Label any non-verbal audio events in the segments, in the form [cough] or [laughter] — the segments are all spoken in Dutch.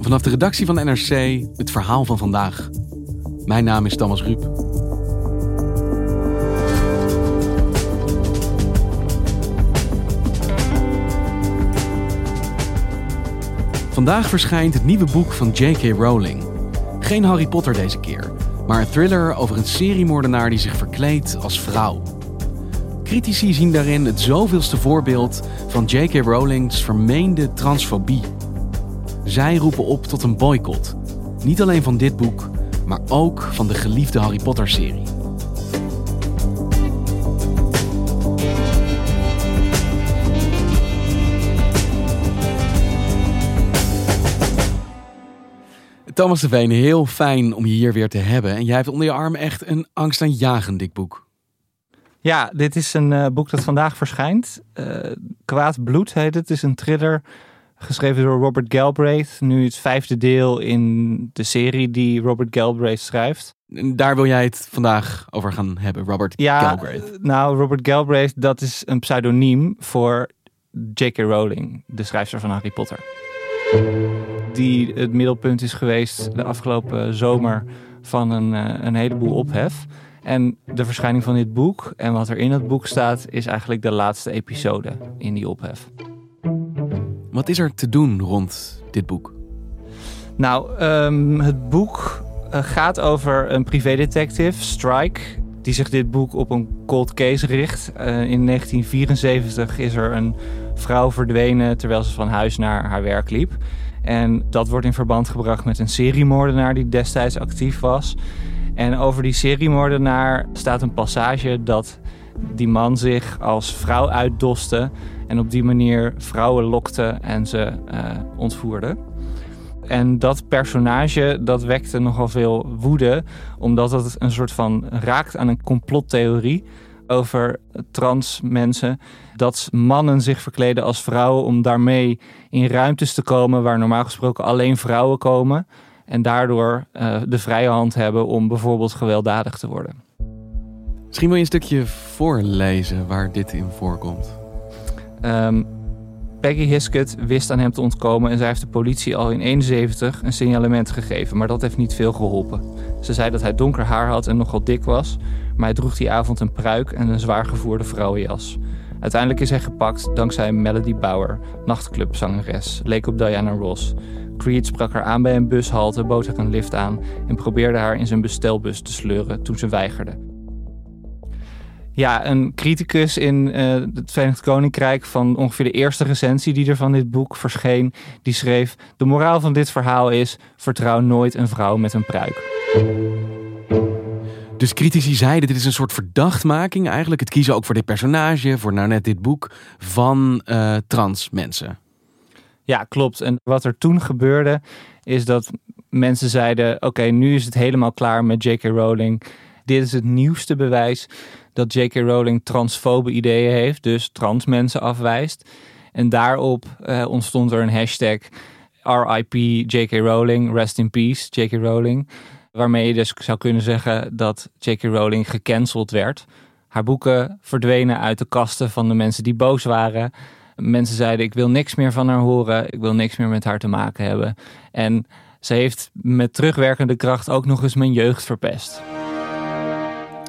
Vanaf de redactie van NRC het verhaal van vandaag. Mijn naam is Thomas Ruip. Vandaag verschijnt het nieuwe boek van J.K. Rowling. Geen Harry Potter deze keer, maar een thriller over een seriemoordenaar die zich verkleedt als vrouw. Critici zien daarin het zoveelste voorbeeld van J.K. Rowling's vermeende transfobie. Zij roepen op tot een boycott. Niet alleen van dit boek, maar ook van de geliefde Harry Potter-serie. Thomas de Veen, heel fijn om je hier weer te hebben. En jij hebt onder je arm echt een angstaanjagend dik boek. Ja, dit is een uh, boek dat vandaag verschijnt. Uh, Kwaad Bloed heet het. Het is een thriller geschreven door Robert Galbraith. Nu het vijfde deel in de serie die Robert Galbraith schrijft. Daar wil jij het vandaag over gaan hebben, Robert ja, Galbraith. Nou, Robert Galbraith, dat is een pseudoniem voor J.K. Rowling, de schrijfster van Harry Potter. Die het middelpunt is geweest de afgelopen zomer van een, uh, een heleboel ophef. En de verschijning van dit boek en wat er in het boek staat, is eigenlijk de laatste episode in die ophef. Wat is er te doen rond dit boek? Nou, um, het boek uh, gaat over een privédetective, Strike, die zich dit boek op een cold case richt. Uh, in 1974 is er een vrouw verdwenen terwijl ze van huis naar haar werk liep. En dat wordt in verband gebracht met een seriemoordenaar die destijds actief was. En over die seriemoordenaar staat een passage dat die man zich als vrouw uitdoste en op die manier vrouwen lokte en ze uh, ontvoerde. En dat personage dat wekte nogal veel woede, omdat het een soort van raakt aan een complottheorie over trans mensen. Dat mannen zich verkleden als vrouwen om daarmee in ruimtes te komen waar normaal gesproken alleen vrouwen komen. En daardoor uh, de vrije hand hebben om bijvoorbeeld gewelddadig te worden. Misschien wil je een stukje voorlezen waar dit in voorkomt. Um, Peggy Hiskett wist aan hem te ontkomen en zij heeft de politie al in 71 een signalement gegeven, maar dat heeft niet veel geholpen. Ze zei dat hij donker haar had en nogal dik was, maar hij droeg die avond een pruik en een zwaar gevoerde vrouwenjas. Uiteindelijk is hij gepakt dankzij Melody Bauer, nachtclubzangeres, leek op Diana Ross. Creed sprak haar aan bij een bushalte, bood haar een lift aan en probeerde haar in zijn bestelbus te sleuren toen ze weigerde. Ja, een criticus in uh, het Verenigd Koninkrijk van ongeveer de eerste recensie die er van dit boek verscheen, die schreef: De moraal van dit verhaal is: vertrouw nooit een vrouw met een pruik. Dus critici zeiden: dit is een soort verdachtmaking eigenlijk. Het kiezen ook voor dit personage, voor nou net dit boek, van uh, trans mensen. Ja, klopt. En wat er toen gebeurde, is dat mensen zeiden: Oké, nu is het helemaal klaar met J.K. Rowling. Dit is het nieuwste bewijs dat J.K. Rowling transfobe ideeën heeft, dus trans mensen afwijst. En daarop uh, ontstond er een hashtag RIP J.K. Rowling, rest in peace J.K. Rowling. Waarmee je dus zou kunnen zeggen dat J.K. Rowling gecanceld werd. Haar boeken verdwenen uit de kasten van de mensen die boos waren. Mensen zeiden: Ik wil niks meer van haar horen, ik wil niks meer met haar te maken hebben. En ze heeft met terugwerkende kracht ook nog eens mijn jeugd verpest.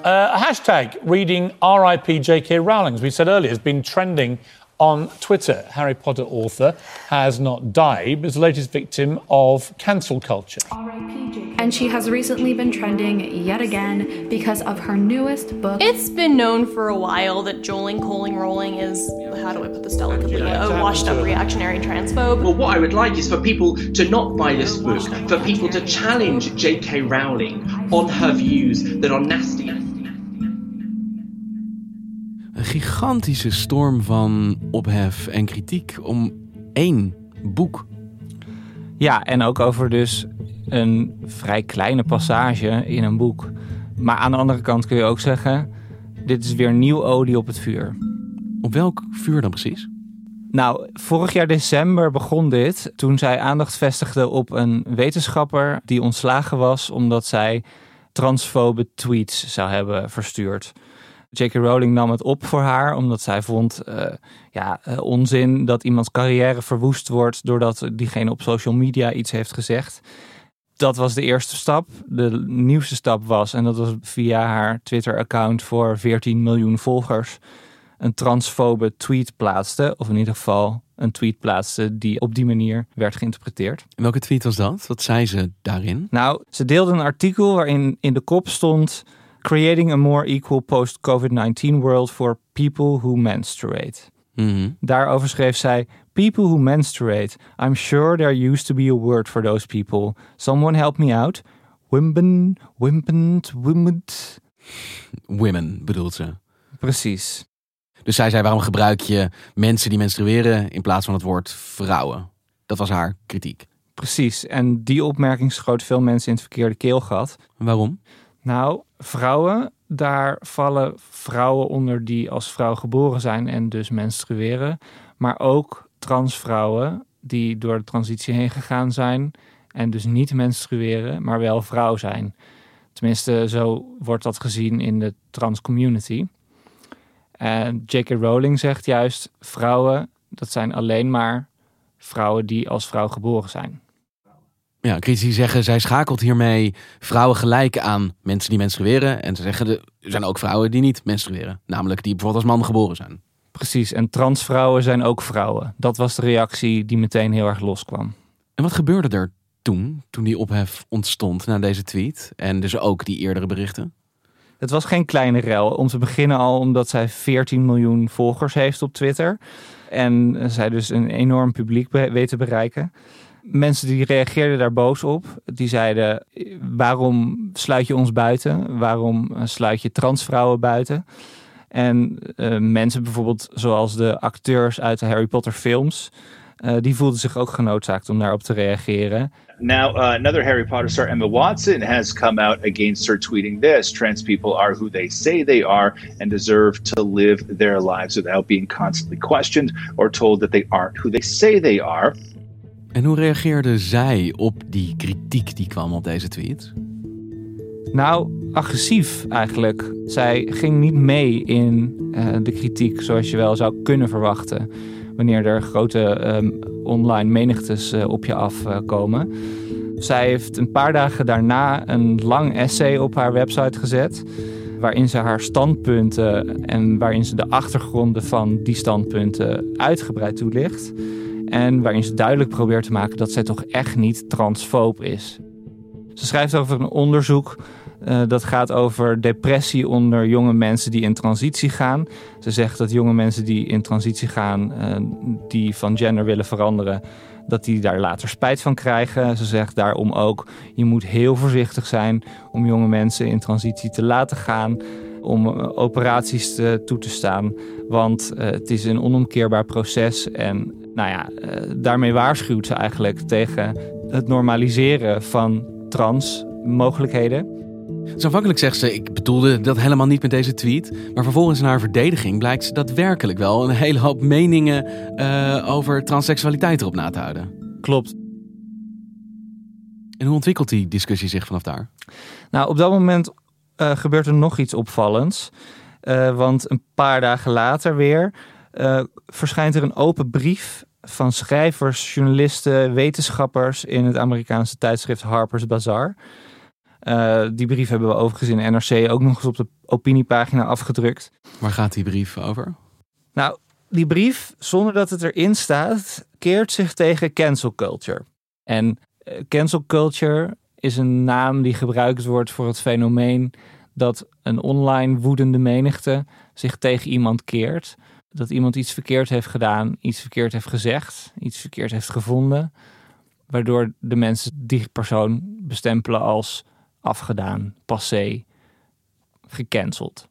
Uh, a hashtag reading RIP JK Rowling, as we said earlier, has been trending on Twitter. Harry Potter author has not died, but is the latest victim of cancel culture. And she has recently been trending yet again because of her newest book. It's been known for a while that Joling Coling Rolling is, how do I put this delicately, a washed up reactionary transphobe. Well, what I would like is for people to not buy this book, for people to challenge J.K. Rowling on her views that are nasty. Een gigantische storm van ophef en kritiek om één boek. Ja, en ook over dus een vrij kleine passage in een boek. Maar aan de andere kant kun je ook zeggen: dit is weer nieuw olie op het vuur. Op welk vuur dan precies? Nou, vorig jaar december begon dit toen zij aandacht vestigde op een wetenschapper die ontslagen was omdat zij transfobe tweets zou hebben verstuurd. J.K. Rowling nam het op voor haar omdat zij vond uh, ja, uh, onzin dat iemands carrière verwoest wordt doordat diegene op social media iets heeft gezegd. Dat was de eerste stap. De nieuwste stap was, en dat was via haar Twitter-account voor 14 miljoen volgers, een transfobe tweet plaatste. Of in ieder geval een tweet plaatste die op die manier werd geïnterpreteerd. En welke tweet was dat? Wat zei ze daarin? Nou, ze deelde een artikel waarin in de kop stond Creating a more equal post-COVID-19 world for people who menstruate. Mm -hmm. Daarover schreef zij: People who menstruate. I'm sure there used to be a word for those people. Someone help me out. Wimpen, wimpend, wimpend. Women bedoelt ze. Precies. Dus zij zei: waarom gebruik je mensen die menstrueren in plaats van het woord vrouwen? Dat was haar kritiek. Precies. En die opmerking schoot veel mensen in het verkeerde keelgat. Waarom? Nou, vrouwen, daar vallen vrouwen onder die als vrouw geboren zijn en dus menstrueren. Maar ook transvrouwen die door de transitie heen gegaan zijn en dus niet menstrueren, maar wel vrouw zijn. Tenminste, zo wordt dat gezien in de trans community. En J.K. Rowling zegt juist: vrouwen, dat zijn alleen maar vrouwen die als vrouw geboren zijn. Ja, critici zeggen zij schakelt hiermee vrouwen gelijk aan mensen die menstrueren. En ze zeggen er zijn ook vrouwen die niet menstrueren. Namelijk die bijvoorbeeld als man geboren zijn. Precies, en transvrouwen zijn ook vrouwen. Dat was de reactie die meteen heel erg loskwam. En wat gebeurde er toen, toen die ophef ontstond na deze tweet? En dus ook die eerdere berichten? Het was geen kleine rel. Om te beginnen al omdat zij 14 miljoen volgers heeft op Twitter. En zij dus een enorm publiek weet te bereiken mensen die reageerden daar boos op. Die zeiden: waarom sluit je ons buiten? Waarom sluit je transvrouwen buiten? En uh, mensen bijvoorbeeld zoals de acteurs uit de Harry Potter films, uh, die voelden zich ook genoodzaakt om daarop te reageren. Now, uh, another Harry Potter star, Emma Watson, has come out against her, tweeting this Trans people are who they say they are and deserve to live their lives without being constantly questioned or told that they aren't who they say they are. En hoe reageerde zij op die kritiek die kwam op deze tweet? Nou, agressief eigenlijk. Zij ging niet mee in uh, de kritiek zoals je wel zou kunnen verwachten. Wanneer er grote um, online menigtes uh, op je afkomen. Zij heeft een paar dagen daarna een lang essay op haar website gezet. Waarin ze haar standpunten en waarin ze de achtergronden van die standpunten uitgebreid toelicht. En waarin ze duidelijk probeert te maken dat zij toch echt niet transfoob is. Ze schrijft over een onderzoek uh, dat gaat over depressie onder jonge mensen die in transitie gaan. Ze zegt dat jonge mensen die in transitie gaan, uh, die van gender willen veranderen, dat die daar later spijt van krijgen. Ze zegt daarom ook, je moet heel voorzichtig zijn om jonge mensen in transitie te laten gaan om operaties te, toe te staan. Want uh, het is een onomkeerbaar proces. En nou ja, uh, daarmee waarschuwt ze eigenlijk tegen het normaliseren van trans mogelijkheden. Dus aanvankelijk zegt ze, ik bedoelde dat helemaal niet met deze tweet. Maar vervolgens in haar verdediging blijkt ze daadwerkelijk wel een hele hoop meningen uh, over transseksualiteit erop na te houden. Klopt. En hoe ontwikkelt die discussie zich vanaf daar? Nou, op dat moment uh, gebeurt er nog iets opvallends. Uh, want een paar dagen later weer uh, verschijnt er een open brief van schrijvers, journalisten, wetenschappers in het Amerikaanse tijdschrift Harper's Bazaar. Uh, die brief hebben we overigens in NRC ook nog eens op de opiniepagina afgedrukt. Waar gaat die brief over? Nou, Die brief, zonder dat het erin staat, keert zich tegen cancel culture. En eh, cancel culture is een naam die gebruikt wordt voor het fenomeen dat een online woedende menigte zich tegen iemand keert. Dat iemand iets verkeerd heeft gedaan, iets verkeerd heeft gezegd, iets verkeerd heeft gevonden. Waardoor de mensen die persoon bestempelen als afgedaan, passé, gecanceld.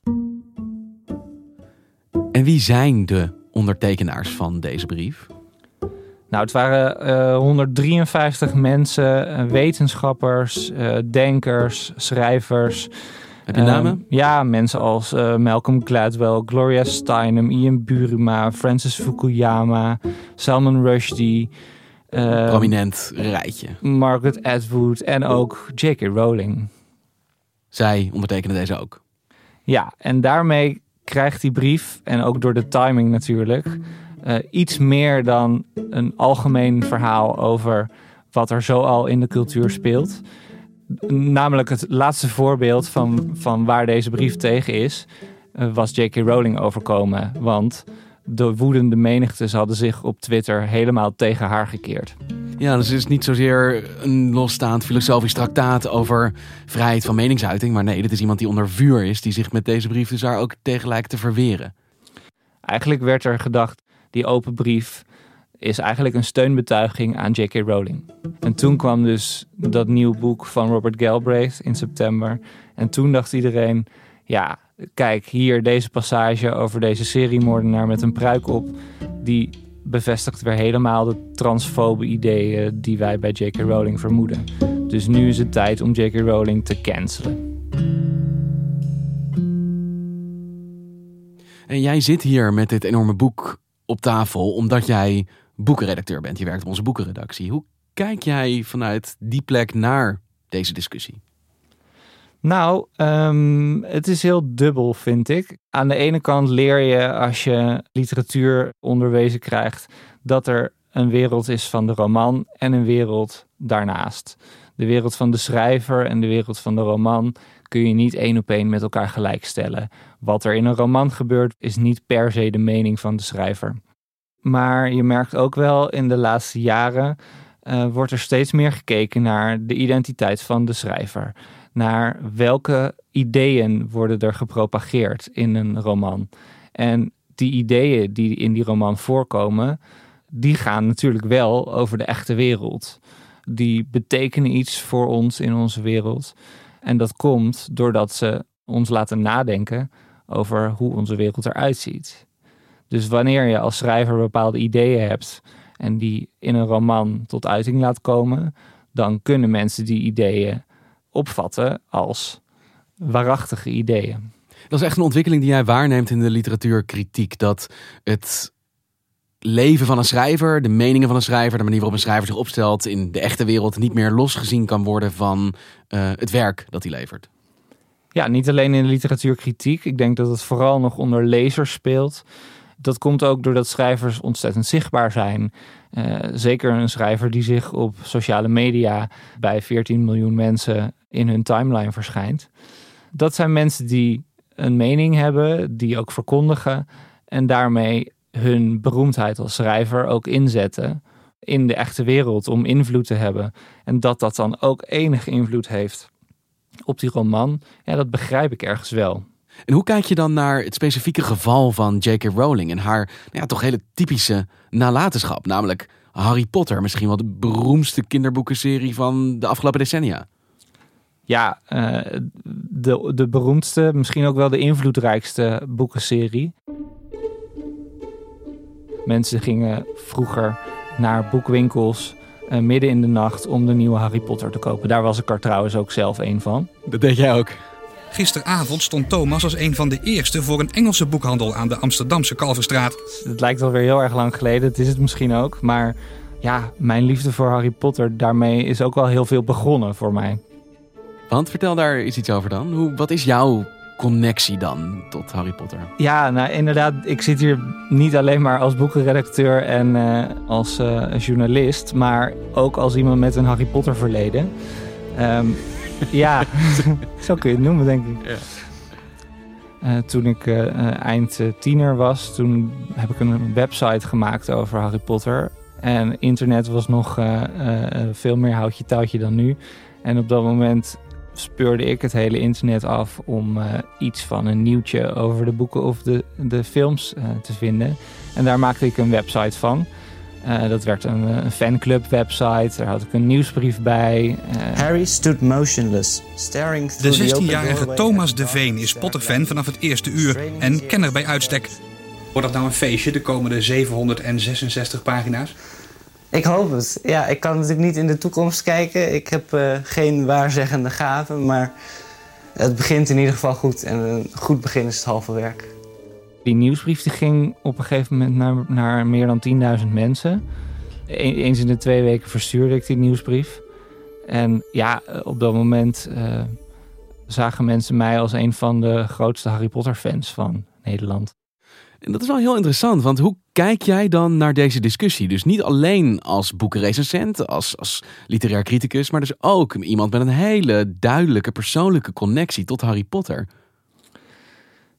En wie zijn de ondertekenaars van deze brief? Nou, het waren uh, 153 mensen, uh, wetenschappers, uh, denkers, schrijvers. Heb je namen? Um, ja, mensen als uh, Malcolm Gladwell, Gloria Steinem, Ian Buruma, Francis Fukuyama, Salman Rushdie. Um, Prominent rijtje. Margaret Atwood en ook J.K. Rowling. Zij ondertekenen deze ook. Ja, en daarmee krijgt die brief, en ook door de timing natuurlijk, uh, iets meer dan een algemeen verhaal over wat er zoal in de cultuur speelt. Namelijk het laatste voorbeeld van, van waar deze brief tegen is, uh, was J.K. Rowling overkomen. Want de woedende menigtes hadden zich op Twitter helemaal tegen haar gekeerd. Ja, dus het is niet zozeer een losstaand filosofisch traktaat over vrijheid van meningsuiting. Maar nee, dit is iemand die onder vuur is, die zich met deze brief dus daar ook tegen lijkt te verweren. Eigenlijk werd er gedacht, die open brief is eigenlijk een steunbetuiging aan J.K. Rowling. En toen kwam dus dat nieuw boek van Robert Galbraith in september. En toen dacht iedereen, ja, kijk hier deze passage over deze seriemoordenaar met een pruik op. Die bevestigt weer helemaal de transfobe ideeën die wij bij J.K. Rowling vermoeden. Dus nu is het tijd om J.K. Rowling te cancelen. En jij zit hier met dit enorme boek op tafel omdat jij boekenredacteur bent. Je werkt op onze boekenredactie. Hoe kijk jij vanuit die plek naar deze discussie? Nou, um, het is heel dubbel, vind ik. Aan de ene kant leer je als je literatuur onderwezen krijgt dat er een wereld is van de roman en een wereld daarnaast. De wereld van de schrijver en de wereld van de roman kun je niet één op één met elkaar gelijkstellen. Wat er in een roman gebeurt is niet per se de mening van de schrijver. Maar je merkt ook wel in de laatste jaren uh, wordt er steeds meer gekeken naar de identiteit van de schrijver naar welke ideeën worden er gepropageerd in een roman. En die ideeën die in die roman voorkomen, die gaan natuurlijk wel over de echte wereld. Die betekenen iets voor ons in onze wereld. En dat komt doordat ze ons laten nadenken over hoe onze wereld eruit ziet. Dus wanneer je als schrijver bepaalde ideeën hebt en die in een roman tot uiting laat komen, dan kunnen mensen die ideeën opvatten als waarachtige ideeën. Dat is echt een ontwikkeling die jij waarneemt in de literatuurkritiek. Dat het leven van een schrijver, de meningen van een schrijver, de manier waarop een schrijver zich opstelt in de echte wereld niet meer losgezien kan worden van uh, het werk dat hij levert. Ja, niet alleen in de literatuurkritiek. Ik denk dat het vooral nog onder lezers speelt. Dat komt ook doordat schrijvers ontzettend zichtbaar zijn. Uh, zeker een schrijver die zich op sociale media bij 14 miljoen mensen in hun timeline verschijnt. Dat zijn mensen die een mening hebben, die ook verkondigen en daarmee hun beroemdheid als schrijver ook inzetten in de echte wereld om invloed te hebben. En dat dat dan ook enige invloed heeft op die roman, ja, dat begrijp ik ergens wel. En hoe kijk je dan naar het specifieke geval van J.K. Rowling en haar nou ja, toch hele typische nalatenschap, namelijk Harry Potter, misschien wel de beroemdste kinderboekenserie van de afgelopen decennia? Ja, uh, de, de beroemdste, misschien ook wel de invloedrijkste boekenserie. Mensen gingen vroeger naar boekwinkels uh, midden in de nacht om de nieuwe Harry Potter te kopen. Daar was ik er trouwens ook zelf een van. Dat deed jij ook. Gisteravond stond Thomas als een van de eerste voor een Engelse boekhandel aan de Amsterdamse Kalverstraat. Het lijkt alweer heel erg lang geleden, het is het misschien ook. Maar ja, mijn liefde voor Harry Potter, daarmee is ook wel heel veel begonnen voor mij. Want vertel daar eens iets over dan. Hoe, wat is jouw connectie dan tot Harry Potter? Ja, nou inderdaad, ik zit hier niet alleen maar als boekenredacteur en uh, als uh, journalist, maar ook als iemand met een Harry Potter verleden. Um, [laughs] ja, [laughs] zo kun je het noemen, denk ik. Ja. Uh, toen ik uh, eind tiener was, toen heb ik een website gemaakt over Harry Potter. En internet was nog veel meer houtje touwtje dan nu. En op dat moment speurde ik het hele internet af om iets van een nieuwtje over de boeken of de, de films te vinden. En daar maakte ik een website van. Uh, dat werd een, een fanclub website. Daar had ik een nieuwsbrief bij. Uh... Harry stood motionless, staring through De 16-jarige Thomas de Veen is Potter-fan vanaf het eerste uur en kenner bij uitstek. Wordt dat nou een feestje, de komende 766 pagina's? Ik hoop het. Ja, ik kan natuurlijk niet in de toekomst kijken. Ik heb uh, geen waarzeggende gaven, maar het begint in ieder geval goed. En een goed begin is het halve werk. Die nieuwsbrief die ging op een gegeven moment naar, naar meer dan 10.000 mensen. eens in de twee weken verstuurde ik die nieuwsbrief. En ja, op dat moment uh, zagen mensen mij als een van de grootste Harry Potter fans van Nederland. En dat is wel heel interessant, want hoe kijk jij dan naar deze discussie? Dus niet alleen als boekenrecensent, als, als literair criticus, maar dus ook iemand met een hele duidelijke persoonlijke connectie tot Harry Potter.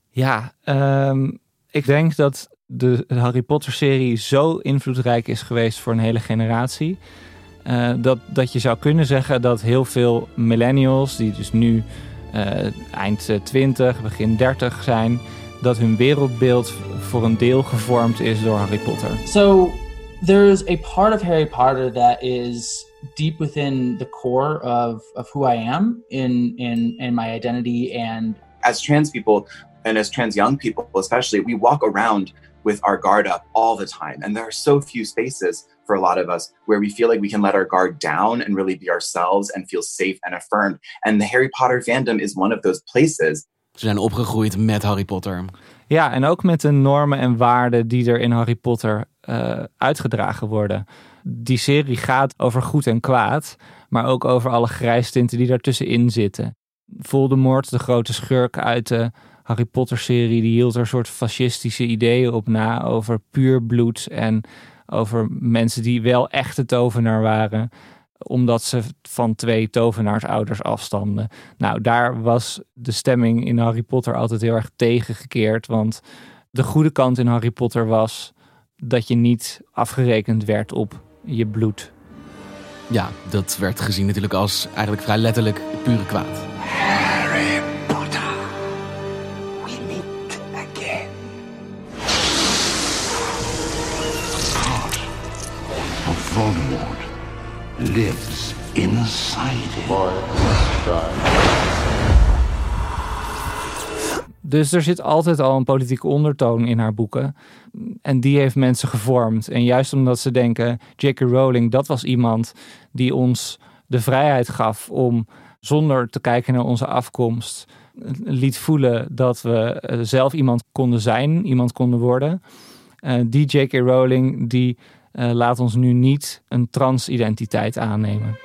Ja, um, ik denk dat de Harry Potter-serie zo invloedrijk is geweest voor een hele generatie. Uh, dat, dat je zou kunnen zeggen dat heel veel millennials, die dus nu uh, eind 20, begin 30 zijn, dat hun wereldbeeld voor een deel gevormd is door Harry Potter. So there's a part of Harry Potter that is deep within the core of, of who I am in, in, in my identity and as trans people and as trans young people especially we walk around with our guard up all the time and there are so few spaces for a lot of us where we feel like we can let our guard down and really be ourselves and feel safe and affirmed and the Harry Potter fandom is one of those places Ze zijn opgegroeid met Harry Potter. Ja, en ook met de normen en waarden die er in Harry Potter uh, uitgedragen worden. Die serie gaat over goed en kwaad, maar ook over alle grijstinten die daartussenin zitten. Voldemort, de grote schurk uit de Harry Potter-serie, die hield er soort fascistische ideeën op na over puur bloed en over mensen die wel echte tovenaar waren, omdat ze van twee tovenaarsouders afstamden. Nou, daar was de stemming in Harry Potter altijd heel erg tegengekeerd, want de goede kant in Harry Potter was dat je niet afgerekend werd op je bloed. Ja, dat werd gezien natuurlijk als eigenlijk vrij letterlijk pure kwaad. Harry Potter, we meet again. Of Voldemort lives inside him. Dus er zit altijd al een politieke ondertoon in haar boeken. En die heeft mensen gevormd. En juist omdat ze denken, J.K. Rowling, dat was iemand die ons de vrijheid gaf om zonder te kijken naar onze afkomst liet voelen dat we eh, zelf iemand konden zijn, iemand konden worden. Uh, die J.K. Rowling die uh, laat ons nu niet een transidentiteit aannemen.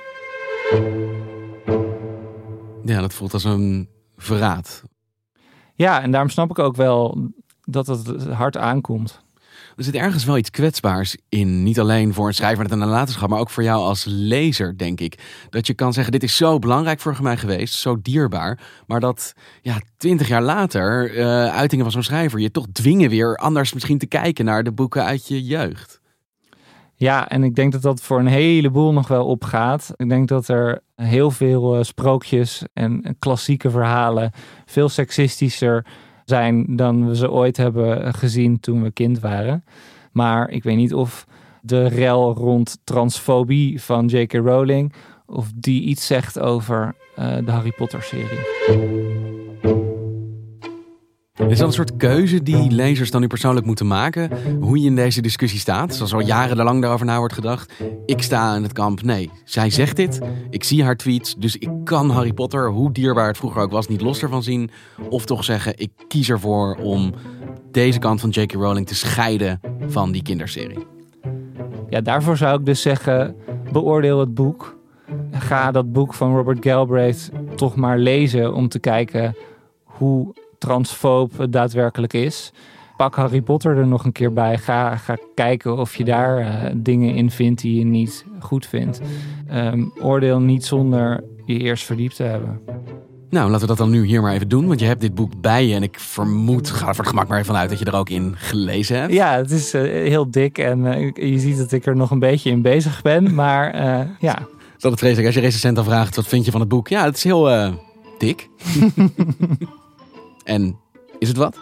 Ja, dat voelt als een verraad. Ja, en daarom snap ik ook wel dat het hard aankomt. Er zit ergens wel iets kwetsbaars in. Niet alleen voor een schrijver met een nalatenschap, maar ook voor jou als lezer, denk ik. Dat je kan zeggen: Dit is zo belangrijk voor mij geweest, zo dierbaar. Maar dat ja, twintig jaar later, uh, uitingen van zo'n schrijver, je toch dwingen weer anders misschien te kijken naar de boeken uit je jeugd. Ja, en ik denk dat dat voor een heleboel nog wel opgaat. Ik denk dat er heel veel uh, sprookjes en klassieke verhalen veel seksistischer zijn dan we ze ooit hebben gezien toen we kind waren. Maar ik weet niet of de rel rond transfobie van J.K. Rowling, of die iets zegt over uh, de Harry Potter serie. Is dat een soort keuze die lezers dan nu persoonlijk moeten maken? Hoe je in deze discussie staat? Zoals al jarenlang daarover na wordt gedacht. Ik sta in het kamp. Nee, zij zegt dit. Ik zie haar tweets. Dus ik kan Harry Potter, hoe dierbaar het vroeger ook was, niet los ervan zien. Of toch zeggen, ik kies ervoor om deze kant van J.K. Rowling te scheiden van die kinderserie. Ja, daarvoor zou ik dus zeggen, beoordeel het boek. Ga dat boek van Robert Galbraith toch maar lezen om te kijken hoe transfoob het daadwerkelijk is. Pak Harry Potter er nog een keer bij. Ga, ga kijken of je daar uh, dingen in vindt die je niet goed vindt. Um, oordeel niet zonder je eerst verdiept te hebben. Nou, laten we dat dan nu hier maar even doen. Want je hebt dit boek bij je. En ik vermoed, ga er voor het gemak maar even vanuit dat je er ook in gelezen hebt. Ja, het is eh, heel dik en eh, je ziet dat ik er nog een beetje in bezig ben. Maar uh, ja. Dat is altijd vreselijk. Als je recensent dan vraagt, wat vind je van het boek? Ja, het is heel dik. [laughs] en is het wat?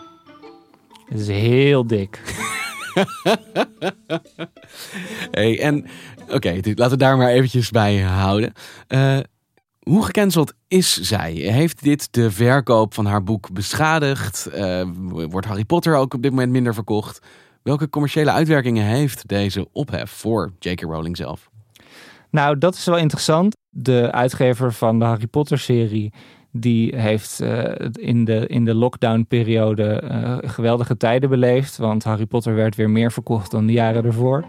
Het is heel dik. [laughs] hey, en oké, laten we daar maar eventjes bij houden. Uh, hoe gecanceld is zij? Heeft dit de verkoop van haar boek beschadigd? Uh, wordt Harry Potter ook op dit moment minder verkocht? Welke commerciële uitwerkingen heeft deze ophef voor J.K. Rowling zelf? Nou, dat is wel interessant. De uitgever van de Harry Potter-serie die heeft uh, in de, in de lockdown-periode uh, geweldige tijden beleefd. Want Harry Potter werd weer meer verkocht dan de jaren ervoor.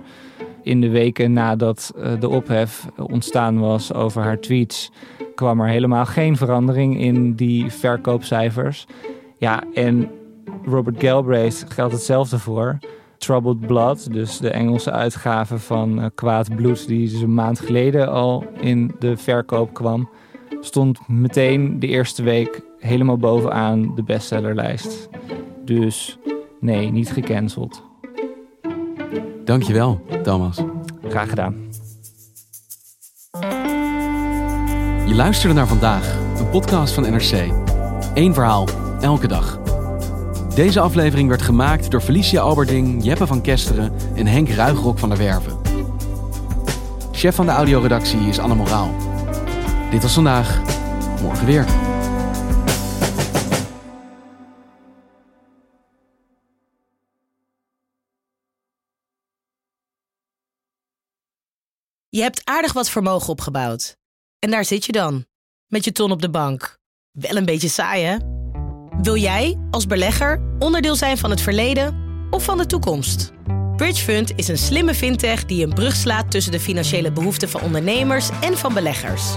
In de weken nadat uh, de ophef ontstaan was over haar tweets, kwam er helemaal geen verandering in die verkoopcijfers. Ja, en Robert Galbraith geldt hetzelfde voor. Troubled Blood, dus de Engelse uitgave van Kwaad Bloed, die dus een maand geleden al in de verkoop kwam stond meteen de eerste week helemaal bovenaan de bestsellerlijst. Dus nee, niet gecanceld. Dankjewel, Thomas. Graag gedaan. Je luisterde naar vandaag, een podcast van NRC. Eén verhaal, elke dag. Deze aflevering werd gemaakt door Felicia Alberding, Jeppe van Kesteren en Henk Ruigrok van der Werven. Chef van de audioredactie is Anne Moraal. Dit was vandaag, morgen weer. Je hebt aardig wat vermogen opgebouwd. En daar zit je dan, met je ton op de bank. Wel een beetje saai, hè? Wil jij, als belegger, onderdeel zijn van het verleden of van de toekomst? Bridgefund is een slimme fintech die een brug slaat tussen de financiële behoeften van ondernemers en van beleggers.